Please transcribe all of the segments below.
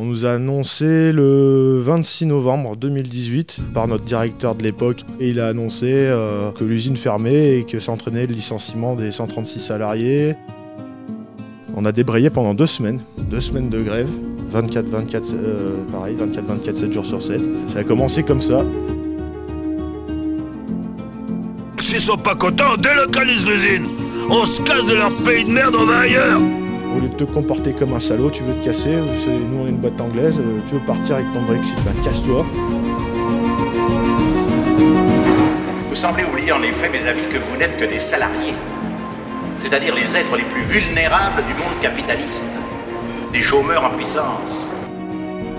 On nous a annoncé le 26 novembre 2018 par notre directeur de l'époque et il a annoncé euh, que l'usine fermait et que s'entraînait le licenciement des 136 salariés. On a débrayé pendant deux semaines, deux semaines de grève, 24, 24, euh, pareil, 24, 24, 7 jours sur 7. Ça a commencé comme ça. S'ils sont pas contents, on délocalise l'usine. On se casse de leur pays de merde, on va ailleurs. Au lieu de te comporter comme un salaud, tu veux te casser, nous on est une boîte anglaise, euh, tu veux partir avec ton Brexit, ben casse-toi. Vous semblez oublier en effet, mes amis, que vous n'êtes que des salariés, c'est-à-dire les êtres les plus vulnérables du monde capitaliste, des chômeurs en puissance.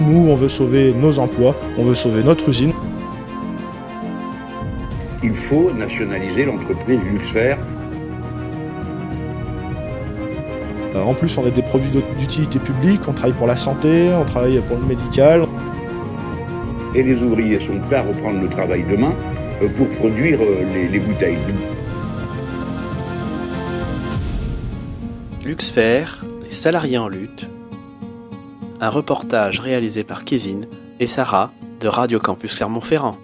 Nous, on veut sauver nos emplois, on veut sauver notre usine. Il faut nationaliser l'entreprise Luxfer en plus, on a des produits d'utilité publique, on travaille pour la santé, on travaille pour le médical. Et les ouvriers sont prêts à reprendre le travail demain euh, pour produire euh, les, bouteilles. Luxfer, les salariés en lutte. Un reportage réalisé par Kevin et Sarah de Radio Campus Clermont-Ferrand.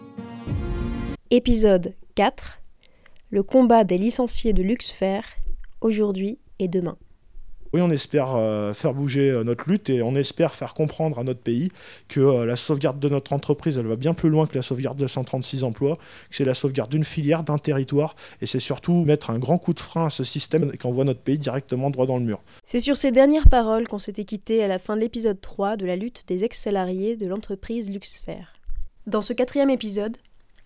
Épisode 4 Le combat des licenciés de Luxfer, aujourd'hui et demain. Oui, on espère euh, faire bouger euh, notre lutte et on espère faire comprendre à notre pays que euh, la sauvegarde de notre entreprise, elle va bien plus loin que la sauvegarde de 136 emplois, que c'est la sauvegarde d'une filière, d'un territoire et c'est surtout mettre un grand coup de frein à ce système qui envoie notre pays directement droit dans le mur. C'est sur ces dernières paroles qu'on s'était quitté à la fin de l'épisode 3 de la lutte des ex-salariés de l'entreprise Luxfer. Dans ce quatrième épisode,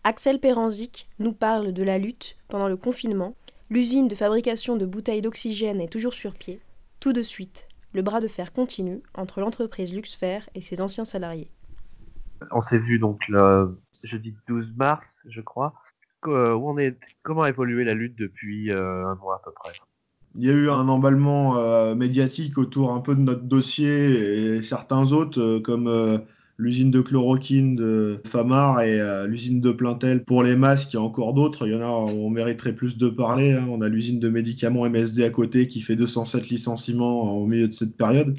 Axel Peranzik nous parle de la lutte pendant le confinement. L'usine de fabrication de bouteilles d'oxygène est toujours sur pied. Tout de suite, le bras de fer continue entre l'entreprise Luxfer et ses anciens salariés. On s'est vu donc le jeudi 12 mars, je crois. Euh, où on est, comment a évolué la lutte depuis euh, un mois à peu près? Il y a eu un emballement euh, médiatique autour un peu de notre dossier et certains autres, comme l'usine de chloroquine de Famar et euh, l'usine de Plaintel pour les masques. Il y a encore d'autres. Il y en a, on mériterait plus de parler. Hein. On a l'usine de médicaments MSD à côté qui fait 207 licenciements au milieu de cette période.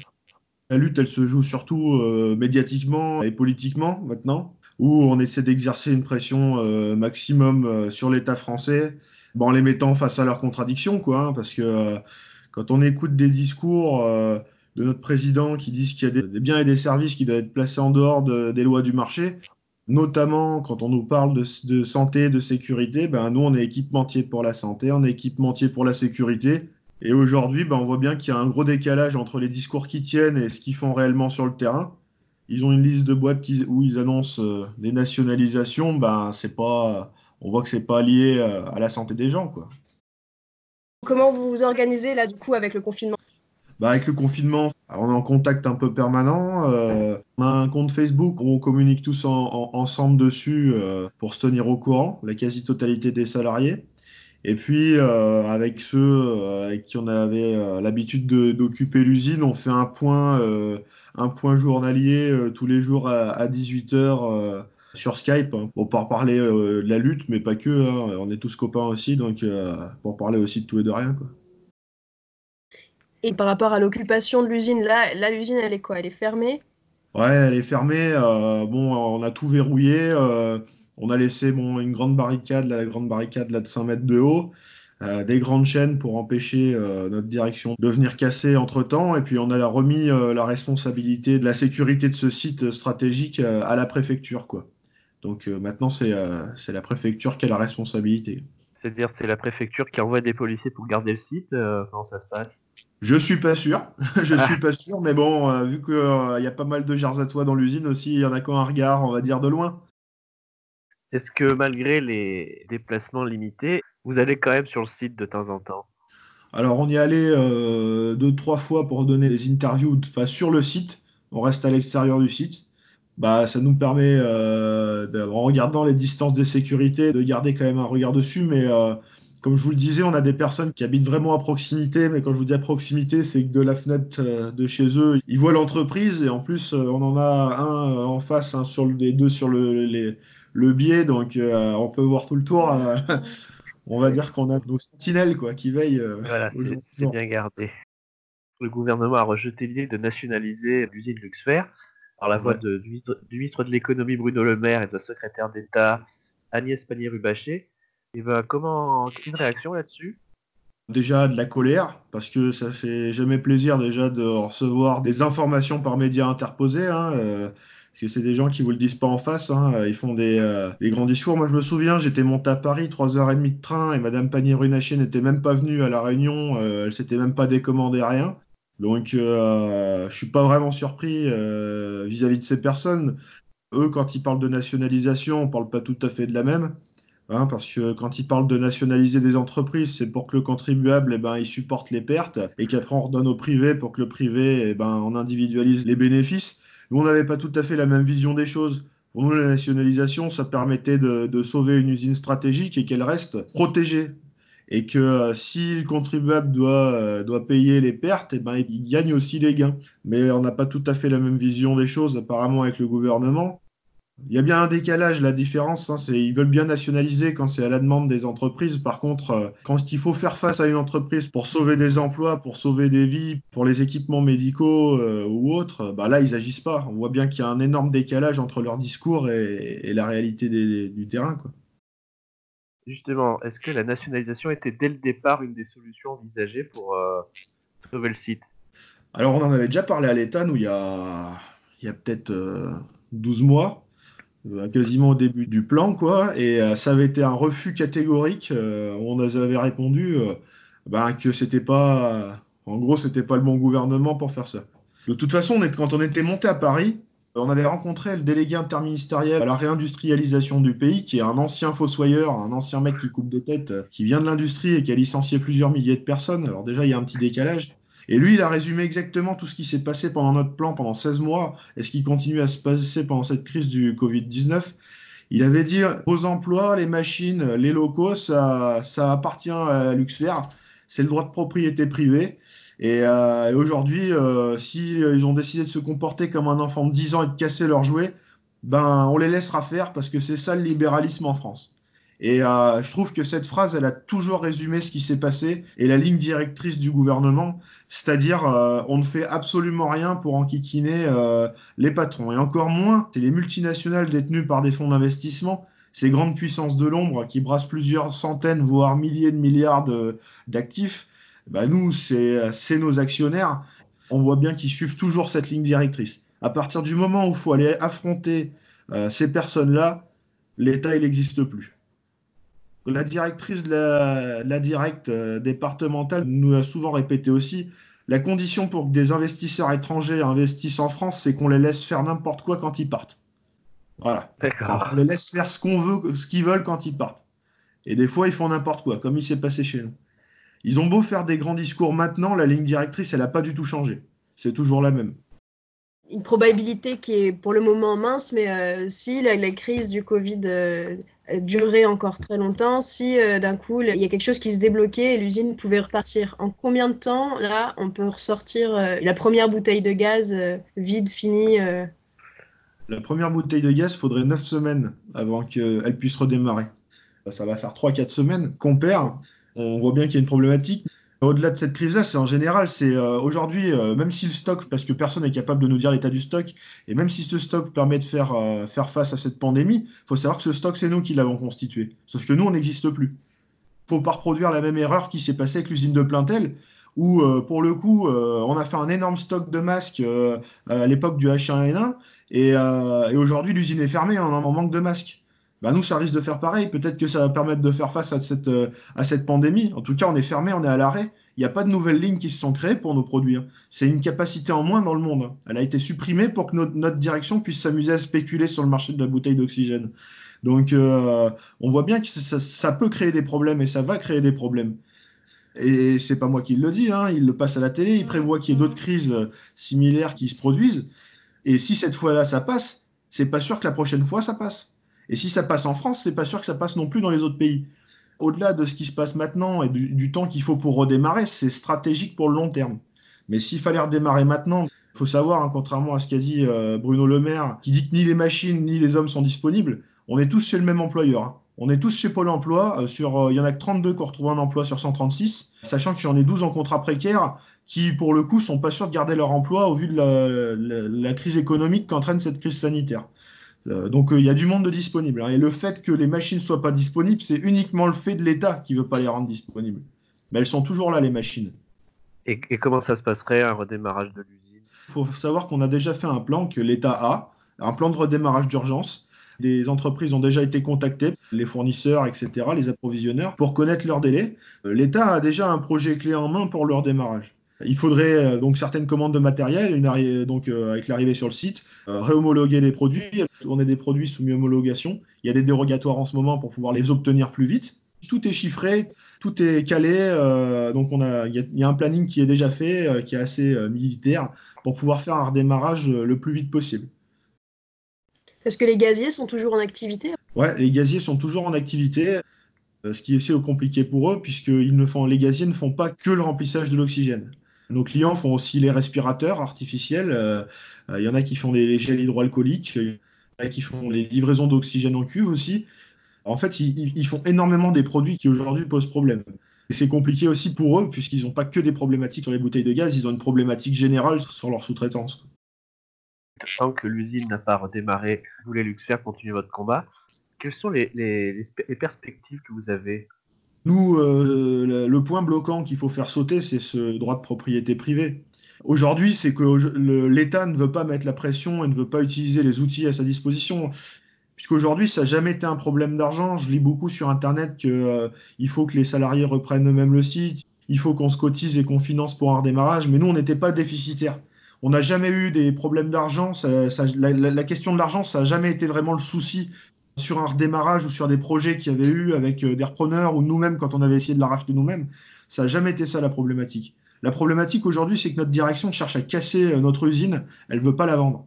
La lutte, elle se joue surtout euh, médiatiquement et politiquement maintenant, où on essaie d'exercer une pression euh, maximum sur l'État français, en les mettant face à leurs contradictions, quoi. Hein, parce que quand on écoute des discours de notre président qui disent qu'il y a des, biens et des services qui doivent être placés en dehors des lois du marché, notamment quand on nous parle de, santé, de sécurité, ben nous on est équipementier pour la santé, on est équipementier pour la sécurité. Et aujourd'hui, ben, on voit bien qu'il y a un gros décalage entre les discours qui tiennent et ce qu'ils font réellement sur le terrain. Ils ont une liste de boîtes où ils annoncent euh, des nationalisations, ben c'est pas, on voit que c'est pas lié euh, à la santé des gens, quoi. Comment vous vous organisez là du coup avec le confinement? Bah, avec le confinement, on est en contact un peu permanent. Euh, on a un compte Facebook on communique tous ensemble dessus euh, pour se tenir au courant, la quasi-totalité des salariés. Et puis, euh, avec ceux avec qui on avait l'habitude d'occuper l'usine, on fait un point, un point journalier tous les jours à, 18h sur Skype hein, pour parler de la lutte, mais pas que. Hein. on est tous copains aussi, donc pour parler aussi de tout et de rien. Quoi. Et par rapport à l'occupation de l'usine, là, là l'usine, elle est quoi? Elle est fermée? Ouais, elle est fermée. Euh, bon, on a tout verrouillé. Euh, on a laissé bon, une grande barricade, la grande barricade là, de 5 mètres de haut, euh, des grandes chaînes pour empêcher notre direction de venir casser entre-temps. Et puis on a remis la responsabilité de la sécurité de ce site stratégique à la préfecture. Quoi. Donc maintenant, c'est la préfecture qui a la responsabilité. C'est-à-dire c'est la préfecture qui envoie des policiers pour garder le site Comment ça se passe? Je suis pas sûr, je suis pas sûr, mais bon, euh, vu qu'il euh, y a pas mal de jarzatois dans l'usine aussi, il y en a qu'un regard, on va dire, de loin. Est-ce que malgré les déplacements limités, vous allez quand même sur le site de temps en temps? Alors on y allait euh, deux, trois fois pour donner des interviews sur le site, on reste à l'extérieur du site. Bah, ça nous permet, en regardant les distances de sécurité, de garder quand même un regard dessus, mais comme je vous le disais, on a des personnes qui habitent vraiment à proximité, mais quand je vous dis à proximité, c'est que de la fenêtre euh, de chez eux, ils voient l'entreprise et en plus, euh, on en a un euh, en face, un sur le, deux sur le, le biais, donc on peut voir tout le tour. on va dire qu'on a nos sentinelles quoi, qui veillent. voilà, c'est bien gardé. Le gouvernement a rejeté l'idée de nationaliser l'usine Luxfer. par la voix de, du, ministre, de l'économie Bruno Le Maire et de sa secrétaire d'État Agnès Pannier-Rubaché. Et ben, comment une réaction là-dessus? Déjà de la colère, parce que ça fait jamais plaisir déjà de recevoir des informations par médias interposés. Hein, euh, parce que c'est des gens qui vous le disent pas en face, hein, ils font des, euh, des, grands discours. Moi, je me souviens, j'étais monté à Paris, 3h30 de train, et Madame Pannier-Runacher n'était même pas venue à la réunion, euh, elle s'était même pas décommandé rien. Donc, euh, je suis pas vraiment surpris euh, vis-à-vis de ces personnes. Eux, quand ils parlent de nationalisation, on parle pas tout à fait de la même. Hein, parce que quand ils parlent de nationaliser des entreprises, c'est pour que le contribuable, eh ben, il supporte les pertes et qu'après on redonne au privé pour que le privé, eh ben, on individualise les bénéfices. Nous, on n'avait pas tout à fait la même vision des choses. Pour nous, la nationalisation, ça permettait de, sauver une usine stratégique et qu'elle reste protégée. Et que euh, si le contribuable doit, euh, doit payer les pertes, eh ben, il gagne aussi les gains. Mais on n'a pas tout à fait la même vision des choses, apparemment, avec le gouvernement. Il y a bien un décalage, la différence, hein, c'est ils veulent bien nationaliser quand c'est à la demande des entreprises. Par contre, euh, quand il faut faire face à une entreprise pour sauver des emplois, pour sauver des vies, pour les équipements médicaux euh, ou autres, bah là, ils agissent pas. On voit bien qu'il y a un énorme décalage entre leur discours et, et la réalité des, du terrain. Quoi. Justement, est-ce que la nationalisation était dès le départ une des solutions envisagées pour euh, sauver le site? Alors, on en avait déjà parlé à l'État, nous, il y a, il y a peut-être 12 mois quasiment au début du plan, quoi. Et euh, ça avait été un refus catégorique. Euh, on nous avait répondu euh, ben, que c'était pas, en gros, c'était pas le bon gouvernement pour faire ça. De toute façon, quand on était monté à Paris, on avait rencontré le délégué interministériel à la réindustrialisation du pays, qui est un ancien fossoyeur, un ancien mec qui coupe des têtes, qui vient de l'industrie et qui a licencié plusieurs milliers de personnes. Alors déjà, il y a un petit décalage. Et lui, il a résumé exactement tout ce qui s'est passé pendant notre plan pendant 16 mois et ce qui continue à se passer pendant cette crise du Covid-19. Il avait dit vos emplois, les machines, les locaux, ça, ça appartient à Luxfer, c'est le droit de propriété privée. Et, euh, aujourd'hui, euh, s'ils si ont décidé de se comporter comme un enfant de 10 ans et de casser leurs jouets, ben on les laissera faire parce que c'est ça le libéralisme en France. Et euh, je trouve que cette phrase, elle a toujours résumé ce qui s'est passé et la ligne directrice du gouvernement, c'est-à-dire euh, on ne fait absolument rien pour enquiquiner euh, les patrons. Et encore moins, c'est les multinationales détenues par des fonds d'investissement, ces grandes puissances de l'ombre qui brassent plusieurs centaines, voire milliers de milliards d'actifs. Bah nous, c'est nos actionnaires. On voit bien qu'ils suivent toujours cette ligne directrice. À partir du moment où il faut aller affronter ces personnes-là, l'État, il n'existe plus. La directrice de la, la directe euh, départementale nous a souvent répété aussi la condition pour que des investisseurs étrangers investissent en France, c'est qu'on les laisse faire n'importe quoi quand ils partent. Voilà. On les laisse faire ce qu'on veut, ce qu'ils veulent quand ils partent. Et des fois, ils font n'importe quoi, comme il s'est passé chez nous. Ils ont beau faire des grands discours maintenant, la ligne directrice, elle n'a pas du tout changé. C'est toujours la même une probabilité qui est pour le moment mince, mais euh, si la, la, crise du Covid euh, durait encore très longtemps, si euh, d'un coup il y a quelque chose qui se débloquait et l'usine pouvait repartir, en combien de temps là on peut ressortir euh, la première bouteille de gaz vide, finie La première bouteille de gaz, faudrait 9 semaines avant qu'elle puisse redémarrer. Ça va faire 3-4 semaines qu'on perd. On voit bien qu'il y a une problématique. Au-delà de cette crise-là, c'est en général, c'est euh, aujourd'hui, euh, même si le stock, parce que personne n'est capable de nous dire l'état du stock, et même si ce stock permet de faire, euh, faire face à cette pandémie, il faut savoir que ce stock, c'est nous qui l'avons constitué. Sauf que nous, on n'existe plus. Il ne faut pas reproduire la même erreur qui s'est passée avec l'usine de Plaintel, où pour le coup, on a fait un énorme stock de masques à l'époque du H1N1, et, et aujourd'hui, l'usine est fermée, on en manque de masques bah nous, ça risque de faire pareil. Peut-être que ça va permettre de faire face à cette, euh, à cette pandémie. En tout cas, on est fermé, on est à l'arrêt. Il n'y a pas de nouvelles lignes qui se sont créées pour nos produits. Hein. C'est une capacité en moins dans le monde. Elle a été supprimée pour que notre, notre direction puisse s'amuser à spéculer sur le marché de la bouteille d'oxygène. Donc, euh, on voit bien que ça, ça, peut créer des problèmes et ça va créer des problèmes. Et c'est pas moi qui le dis, hein, il le passe à la télé, il prévoit qu'il y ait d'autres crises similaires qui se produisent. Et si cette fois-là ça passe, c'est pas sûr que la prochaine fois ça passe. Et si ça passe en France, c'est pas sûr que ça passe non plus dans les autres pays. Au-delà de ce qui se passe maintenant et du, temps qu'il faut pour redémarrer, c'est stratégique pour le long terme. Mais s'il fallait redémarrer maintenant, il faut savoir, hein, contrairement à ce qu'a dit euh, Bruno Le Maire, qui dit que ni les machines ni les hommes sont disponibles, on est tous chez le même employeur. Hein. On est tous chez Pôle emploi. Euh, sur, euh, il y en a que 32 qui ont retrouvé un emploi sur 136, sachant que j'en ai 12 en contrat précaire. qui, pour le coup, sont pas sûrs de garder leur emploi au vu de la, crise économique qu'entraîne cette crise sanitaire. Euh, donc, euh, il y a du monde de disponible. Hein. et le fait que les machines ne soient pas disponibles, c'est uniquement le fait de l'État qui veut pas les rendre disponibles. Mais elles sont toujours là, les machines. Et, comment ça se passerait, un redémarrage de l'usine? Il faut savoir qu'on a déjà fait un plan que l'État a, un plan de redémarrage d'urgence. Des entreprises ont déjà été contactées, les fournisseurs, etc., les approvisionneurs, pour connaître leurs délais. Euh, L'État a déjà un projet clé en main pour leur démarrage. Il faudrait euh, donc certaines commandes de matériel, une donc euh, avec l'arrivée sur le site, réhomologuer les produits. A des produits soumis à homologation. Il y a des dérogatoires en ce moment pour pouvoir les obtenir plus vite. Tout est chiffré, tout est calé. donc on a, il y, a un planning qui est déjà fait, qui est assez militaire, pour pouvoir faire un redémarrage le plus vite possible. Est-ce que les gaziers sont toujours en activité? Ouais, les gaziers sont toujours en activité, euh, ce qui est assez compliqué pour eux, puisque ils ne font, les gaziers ne font pas que le remplissage de l'oxygène. Nos clients font aussi les respirateurs artificiels. Euh, euh, il y en a qui font les, gels hydroalcooliques, il y en a qui font les livraisons d'oxygène en cuve aussi. En fait, ils, font énormément des produits qui aujourd'hui posent problème. Et c'est compliqué aussi pour eux, puisqu'ils n'ont pas que des problématiques sur les bouteilles de gaz, ils ont une problématique générale sur leur sous-traitance tant que l'usine n'a pas redémarré, vous voulez Luxfer continuer votre combat. Quelles sont les, perspectives que vous avez Nous, euh, le point bloquant qu'il faut faire sauter, c'est ce droit de propriété privée. Aujourd'hui, c'est que l'État ne veut pas mettre la pression et ne veut pas utiliser les outils à sa disposition. Puisqu'aujourd'hui, ça n'a jamais été un problème d'argent. Je lis beaucoup sur Internet qu'il euh, faut que les salariés reprennent eux-mêmes le site, il faut qu'on se cotise et qu'on finance pour un redémarrage. Mais nous, on n'était pas déficitaire. On n'a jamais eu des problèmes d'argent. la, question de l'argent, ça n'a jamais été vraiment le souci sur un redémarrage ou sur des projets qu'il y avait eu avec euh, des repreneurs ou nous-mêmes quand on avait essayé de la racheter nous-mêmes. Ça n'a jamais été ça la problématique. La problématique aujourd'hui, c'est que notre direction cherche à casser euh, notre usine. Elle veut pas la vendre.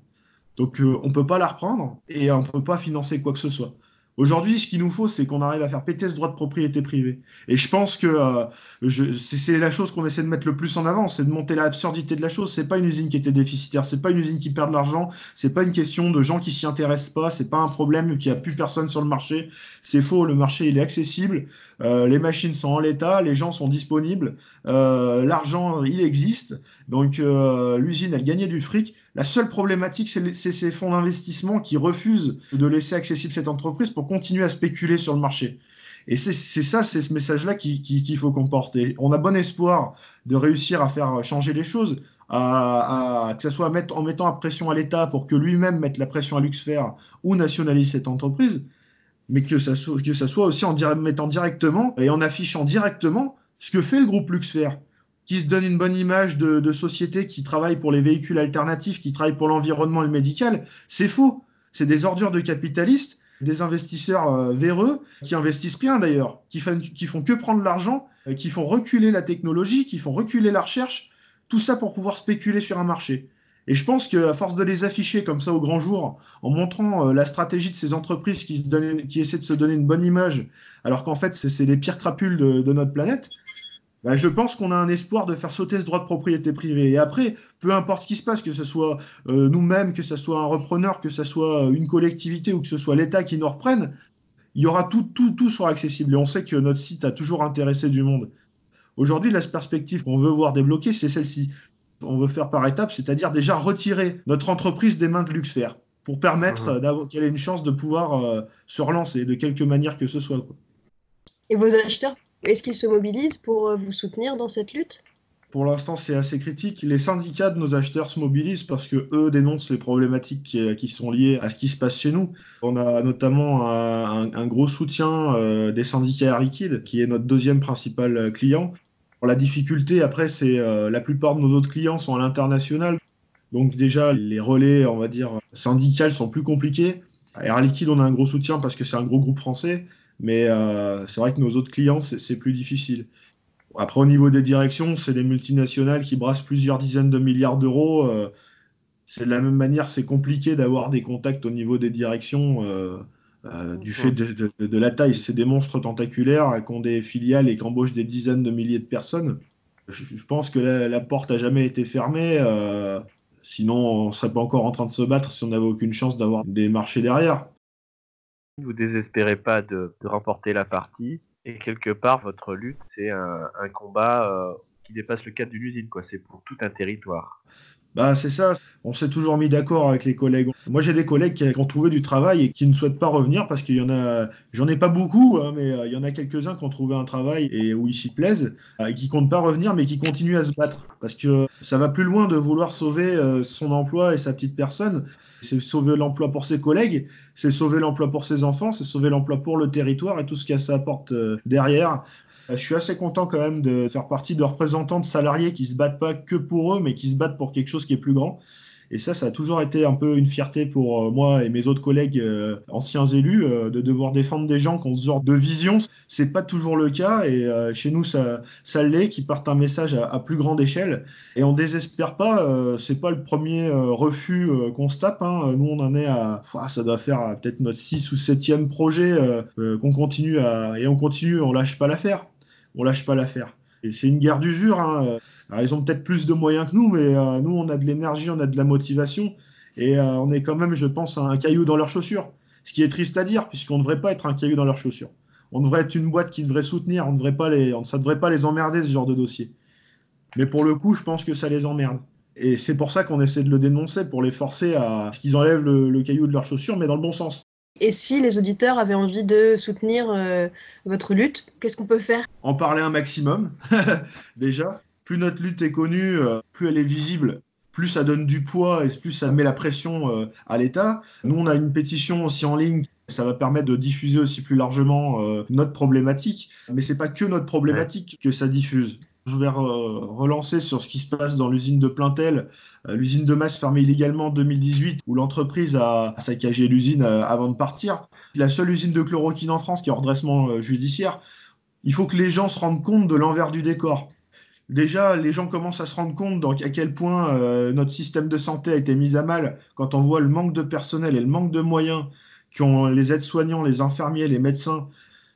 Donc euh, on peut pas la reprendre et on peut pas financer quoi que ce soit. Aujourd'hui, ce qu'il nous faut, c'est qu'on arrive à faire péter ce droit de propriété privée. Et je pense que euh, c'est la chose qu'on essaie de mettre le plus en avant, c'est de monter l'absurdité de la chose. C'est pas une usine qui était déficitaire, c'est pas une usine qui perd de l'argent, c'est pas une question de gens qui s'y intéressent pas, c'est pas un problème qu'il n'y a plus personne sur le marché. C'est faux, le marché il est accessible, euh, les machines sont en l'état, les gens sont disponibles, euh, l'argent il existe, donc l'usine elle gagnait du fric. La seule problématique, c'est ces fonds d'investissement qui refusent de laisser accessible cette entreprise pour continuer à spéculer sur le marché. Et c'est ça, c'est ce message-là qu'il faut comporter. On a bon espoir de réussir à faire changer les choses, que ce soit en mettant la pression à l'État pour que lui-même mette la pression à Luxfer ou nationalise cette entreprise, mais que ça, que ça soit aussi en mettant directement et en affichant directement ce que fait le groupe Luxfer qui se donne une bonne image de, société qui travaille pour les véhicules alternatifs, qui travaille pour l'environnement et le médical, c'est faux. C'est des ordures de capitalistes, des investisseurs euh, véreux, qui investissent rien d'ailleurs, qui, qui font que prendre l'argent, euh, qui font reculer la technologie, qui font reculer la recherche, tout ça pour pouvoir spéculer sur un marché. Et je pense qu'à force de les afficher comme ça au grand jour, en montrant euh, la stratégie de ces entreprises qui, se donnent, qui essaient de se donner une bonne image, alors qu'en fait c'est les pires crapules de notre planète, bah, je pense qu'on a un espoir de faire sauter ce droit de propriété privée. Et après, peu importe ce qui se passe, que ce soit euh, nous-mêmes, que ce soit un repreneur, que ce soit une collectivité ou que ce soit l'État qui nous reprenne, il y aura tout, tout, tout sera accessible. Et on sait que notre site a toujours intéressé du monde. Aujourd'hui, la perspective qu'on veut voir débloquer, c'est celle-ci. On veut faire par étapes, c'est-à-dire déjà retirer notre entreprise des mains de Luxfer pour permettre mmh. qu'elle ait une chance de pouvoir euh, se relancer de quelque manière que ce soit. Et vos acheteurs? Est-ce qu'ils se mobilisent pour euh, vous soutenir dans cette lutte? Pour l'instant, c'est assez critique. Les syndicats de nos acheteurs se mobilisent parce que eux dénoncent les problématiques qui, sont liées à ce qui se passe chez nous. On a notamment un, gros soutien euh, des syndicats Air qui est notre deuxième principal client. la difficulté, après, c'est euh, la plupart de nos autres clients sont à l'international. Donc déjà, les relais, on va dire, syndicales sont plus compliqués. Air Liquide, on a un gros soutien parce que c'est un gros groupe français. Mais euh, c'est vrai que nos autres clients, c'est plus difficile. Après, au niveau des directions, c'est des multinationales qui brassent plusieurs dizaines de milliards d'euros. Euh, c'est de la même manière, c'est compliqué d'avoir des contacts au niveau des directions euh, du fait de, la taille. C'est des monstres tentaculaires qui ont des filiales et qui embauchent des dizaines de milliers de personnes. Je, pense que la, porte a jamais été fermée. sinon, on ne serait pas encore en train de se battre si on n'avait aucune chance d'avoir des marchés derrière. Vous désespérez pas de, remporter la partie. Et quelque part, votre lutte, c'est un, combat euh, qui dépasse le cadre d'une usine, quoi. C'est pour tout un territoire. Bah, c'est ça. On s'est toujours mis d'accord avec les collègues. Moi, j'ai des collègues qui ont trouvé du travail et qui ne souhaitent pas revenir parce qu'il y en a, j'en ai pas beaucoup, hein, mais euh, il y en a quelques-uns qui ont trouvé un travail et où ils s'y plaisent, euh, et qui comptent pas revenir, mais qui continuent à se battre parce que ça va plus loin de vouloir sauver euh, son emploi et sa petite personne. C'est sauver l'emploi pour ses collègues, c'est sauver l'emploi pour ses enfants, c'est sauver l'emploi pour le territoire et tout ce que ça apporte derrière. Je suis assez content quand même de faire partie de représentants de salariés qui se battent pas que pour eux, mais qui se battent pour quelque chose qui est plus grand. Et ça, ça a toujours été un peu une fierté pour euh, moi et mes autres collègues euh, anciens élus euh, de devoir défendre des gens qui ont ce genre de vision. C'est pas toujours le cas et chez nous, ça, ça l'est, qui partent un message à, plus grande échelle. Et on désespère pas, c'est pas le premier refus qu'on se tape. Hein. Nous, on en est à, ça doit faire peut-être notre 6 ou 7e projet qu'on continue à, et on continue, on lâche pas l'affaire on lâche pas l'affaire. C'est une guerre d'usure. Hein. ils ont peut-être plus de moyens que nous, mais euh, nous, on a de l'énergie, on a de la motivation. Et euh, on est quand même, je pense, un caillou dans leurs chaussures. Ce qui est triste à dire, puisqu'on ne devrait pas être un caillou dans leurs chaussures. On devrait être une boîte qui devrait soutenir. On devrait pas ça ne devrait pas les emmerder, ce genre de dossier. Mais pour le coup, je pense que ça les emmerde. Et c'est pour ça qu'on essaie de le dénoncer, pour les forcer à ce qu'ils enlèvent le caillou de leurs chaussures, mais dans le bon sens. Et si les auditeurs avaient envie de soutenir euh, votre lutte, qu'est-ce qu'on peut faire? En parler un maximum, déjà. Plus notre lutte est connue, euh, plus elle est visible, plus ça donne du poids et plus ça met la pression euh, à l'État. Nous, on a une pétition aussi en ligne. Ça va permettre de diffuser aussi plus largement notre problématique. Mais c'est pas que notre problématique que ça diffuse. Je vais relancer sur ce qui se passe dans l'usine de Plaintel. Euh, l'usine de masse fermée illégalement en 2018, où l'entreprise a saccagé l'usine euh, avant de partir. La seule usine de chloroquine en France qui est en redressement euh, judiciaire. Il faut que les gens se rendent compte de l'envers du décor. Déjà, les gens commencent à se rendre compte à quel point notre système de santé a été mis à mal quand on voit le manque de personnel et le manque de moyens qu'ont les aides-soignants, les infirmiers, les médecins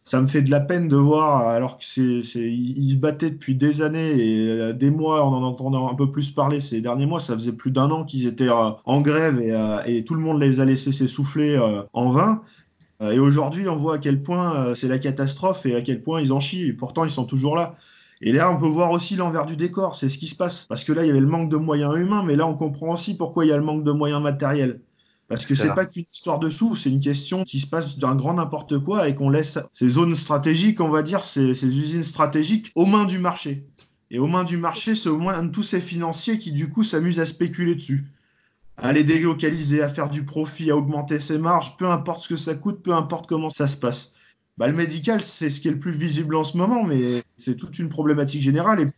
ça me fait de la peine de voir, alors que c'est, se battaient depuis des années et euh, des mois, en en entendant un peu plus parler ces derniers mois, ça faisait plus d'un an qu'ils étaient euh, en grève euh, et, tout le monde les a laissés s'essouffler en vain. Et aujourd'hui, on voit à quel point c'est la catastrophe et à quel point ils en chient. Et pourtant, ils sont toujours là. Et là, on peut voir aussi l'envers du décor, c'est ce qui se passe. Parce que là, il y avait le manque de moyens humains, mais là, on comprend aussi pourquoi il y a le manque de moyens matériels. Parce que c'est pas qu'une histoire de sous, c'est une question qui se passe d'un grand n'importe quoi et qu'on laisse ces zones stratégiques, on va dire, ces, ces, usines stratégiques aux mains du marché. Et aux mains du marché, c'est au moins tous ces financiers qui du coup s'amusent à spéculer dessus, à les délocaliser, à faire du profit, à augmenter ses marges, peu importe ce que ça coûte, peu importe comment ça se passe. Bah, le médical, c'est ce qui est le plus visible en ce moment, mais c'est toute une problématique générale. Et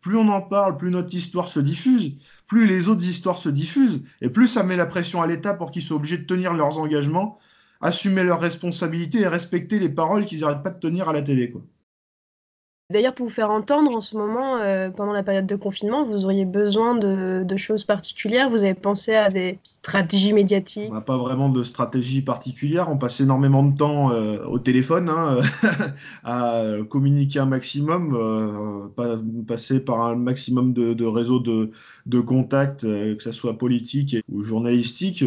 plus on en parle, plus notre histoire se diffuse, plus les autres histoires se diffusent, et plus ça met la pression à l'État pour qu'ils soient obligés de tenir leurs engagements, assumer leurs responsabilités et respecter les paroles qu'ils n'arrêtent pas de tenir à la télé. Quoi. D'ailleurs, pour vous faire entendre, en ce moment, euh, pendant la période de confinement, vous auriez besoin de, choses particulières. Vous avez pensé à des stratégies médiatiques? On n'a pas vraiment de stratégie particulière. On passe énormément de temps euh, au téléphone, hein, à communiquer un maximum, euh, passer par un maximum de, réseaux de, contacts, que ce soit politique ou journalistique.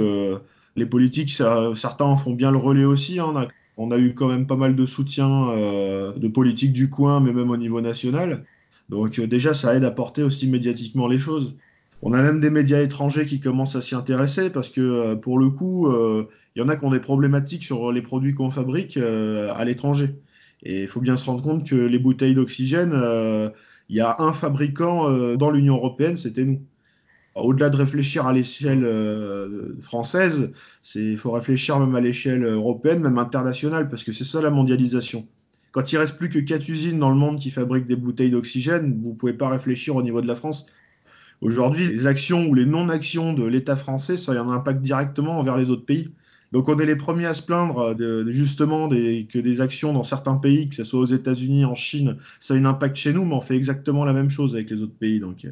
les politiques, certains en font bien le relais aussi. Hein, on a eu quand même pas mal de soutien euh, de politique du coin, mais même au niveau national. Donc euh, déjà, ça aide à porter aussi médiatiquement les choses. On a même des médias étrangers qui commencent à s'y intéresser parce que euh, pour le coup, il y en a qui ont des problématiques sur les produits qu'on fabrique à l'étranger. Et il faut bien se rendre compte que les bouteilles d'oxygène, il y a un fabricant dans l'Union européenne, c'était nous au-delà de réfléchir à l'échelle euh, française, il faut réfléchir même à l'échelle européenne, même internationale, parce que c'est ça la mondialisation. Quand il reste plus que quatre usines dans le monde qui fabriquent des bouteilles d'oxygène, vous pouvez pas réfléchir au niveau de la France. Aujourd'hui, les actions ou les non-actions de l'État français, ça a un impact directement envers les autres pays. Donc on est les premiers à se plaindre de, justement que des actions dans certains pays, que ce soit aux États-Unis, en Chine, ça a un impact chez nous, mais on fait exactement la même chose avec les autres pays. Donc euh.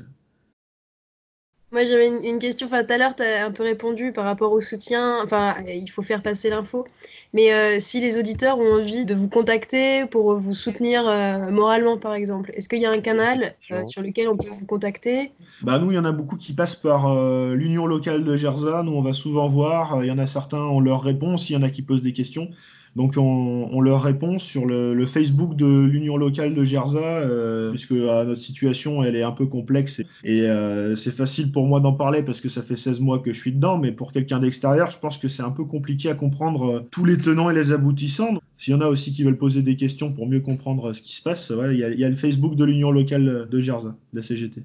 Moi, j'avais une, question. Enfin, tout à l'heure, tu un peu répondu par rapport au soutien. Enfin, il faut faire passer l'info. Mais euh, si les auditeurs ont envie de vous contacter pour vous soutenir euh, moralement, par exemple, est-ce qu'il y a un canal euh, sur lequel on peut vous contacter? Bah, Nous, il y en a beaucoup qui passent par l'union locale de Gerza. Nous, on va souvent voir. Il y en a certains, on leur répond. S'il y en a qui posent des questions. Donc on, on leur répond sur le, le Facebook de l'Union locale de Gerza, euh, puisque euh, notre situation elle est un peu complexe et, et, euh, c'est facile pour moi d'en parler parce que ça fait 16 mois que je suis dedans, mais pour quelqu'un d'extérieur, je pense que c'est un peu compliqué à comprendre euh, tous les tenants et les aboutissants. S'il y en a aussi qui veulent poser des questions pour mieux comprendre ce qui se passe, il ouais, y, y, a le Facebook de l'Union locale de Gerza, de la CGT.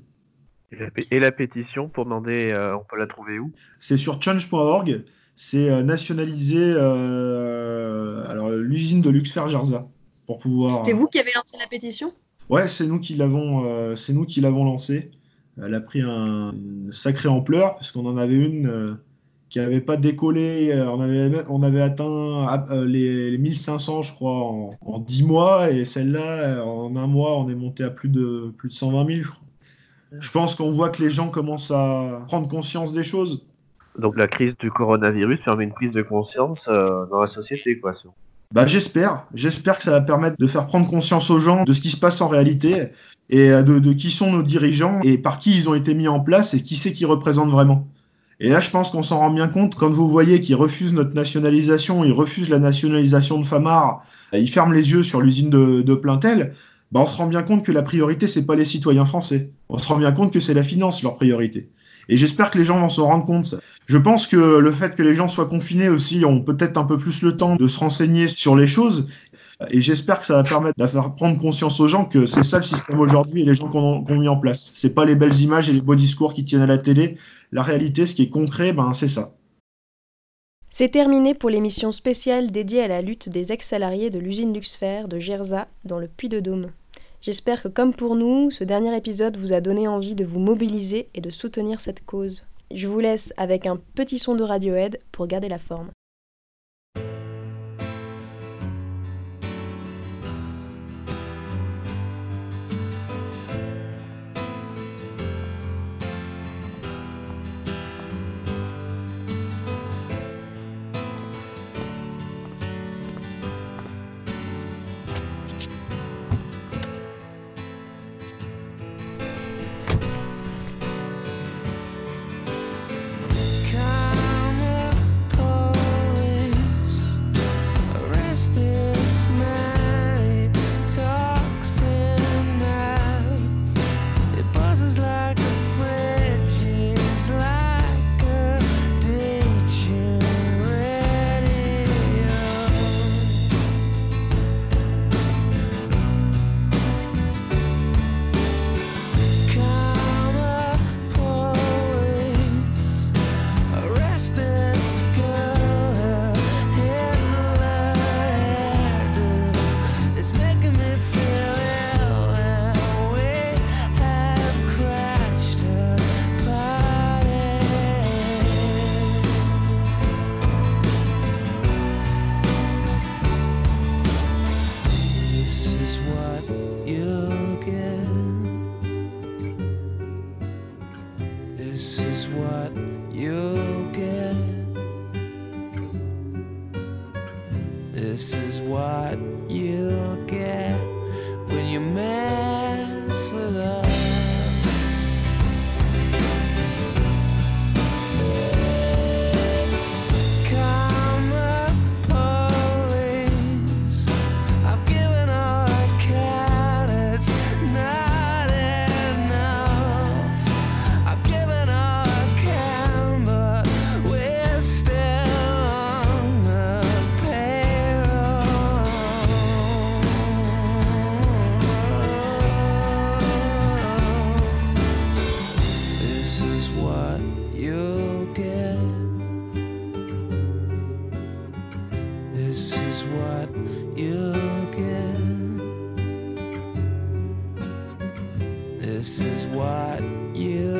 Et la, et la pétition pour demander, euh, on peut la trouver où? C'est sur change.org c'est euh, nationaliser euh, alors l'usine de Luxfer Gerza pour pouvoir. C'était vous qui avez lancé la pétition? Ouais, c'est nous qui l'avons, euh, c'est nous qui l'avons lancée. Elle a pris un, une sacrée ampleur parce qu'on en avait une euh, qui n'avait pas décollé. On avait, on avait atteint euh, les, les 1500, je crois, en, en 10 mois et celle-là, en un mois, on est monté à plus de plus de 120 000, je crois. Je pense qu'on voit que les gens commencent à prendre conscience des choses. Donc la crise du coronavirus permet une prise de conscience euh, dans la société, quoi. Bah, j'espère. J'espère que ça va permettre de faire prendre conscience aux gens de ce qui se passe en réalité et de, de, qui sont nos dirigeants et par qui ils ont été mis en place et qui c'est qui représente vraiment. Et là, je pense qu'on s'en rend bien compte quand vous voyez qu'ils refusent notre nationalisation, ils refusent la nationalisation de Famar, ils ferment les yeux sur l'usine de, de Plaintel. Bah, on se rend bien compte que la priorité, c'est pas les citoyens français. On se rend bien compte que c'est la finance leur priorité. Et j'espère que les gens vont s'en rendre compte. Je pense que le fait que les gens soient confinés aussi ont peut-être un peu plus le temps de se renseigner sur les choses. Et j'espère que ça va permettre de faire prendre conscience aux gens que c'est ça le système aujourd'hui et les gens qu'on qu mis en place. C'est pas les belles images et les beaux discours qui tiennent à la télé. La réalité, ce qui est concret, ben c'est ça. C'est terminé pour l'émission spéciale dédiée à la lutte des ex-salariés de l'usine Luxfer de Gerza dans le Puy-de-Dôme. J'espère que comme pour nous, ce dernier épisode vous a donné envie de vous mobiliser et de soutenir cette cause. Je vous laisse avec un petit son de Radiohead pour garder la forme. this is what you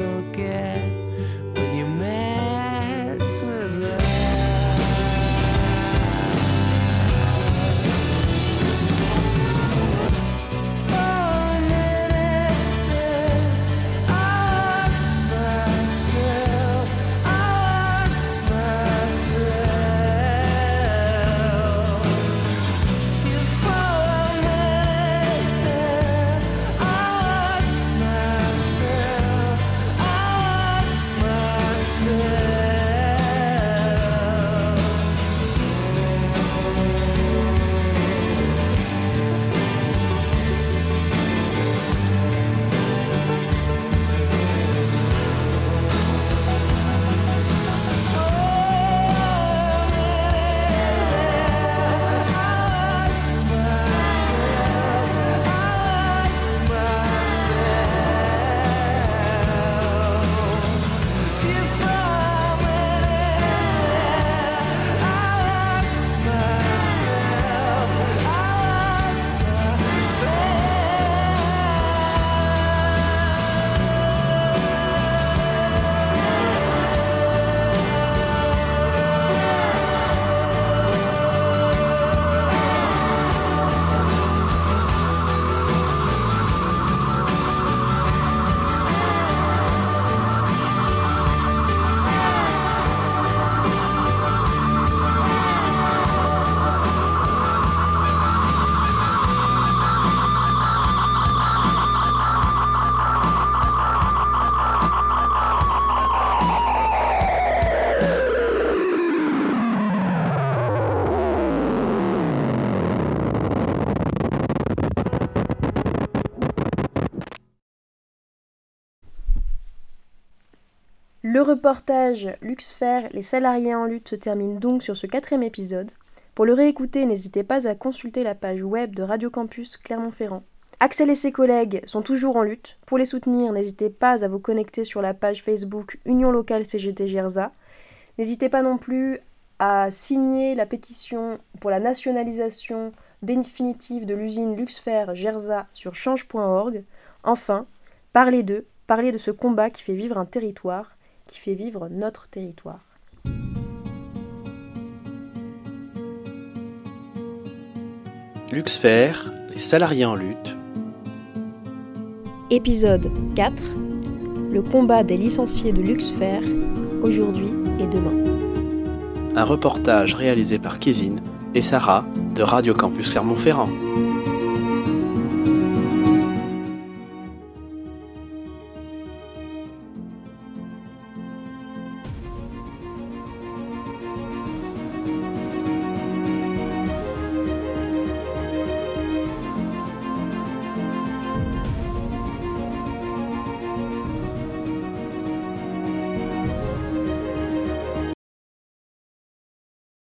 reportage Luxfer, les salariés en lutte se termine donc sur ce quatrième épisode. Pour le réécouter, n'hésitez pas à consulter la page web de Radio Campus Clermont-Ferrand. Axel et ses collègues sont toujours en lutte. Pour les soutenir, n'hésitez pas à vous connecter sur la page Facebook Union locale CGT Gerza. N'hésitez pas non plus à signer la pétition pour la nationalisation définitive de l'usine Luxfer Gerza sur change.org. Enfin, parlez d'eux, parlez de ce combat qui fait vivre un territoire, qui fait vivre notre territoire. Luxfer, les salariés en lutte. Épisode 4 Le combat des licenciés de Luxfer, aujourd'hui et demain. Un reportage réalisé par Kevin et Sarah de Radio Campus Clermont-Ferrand.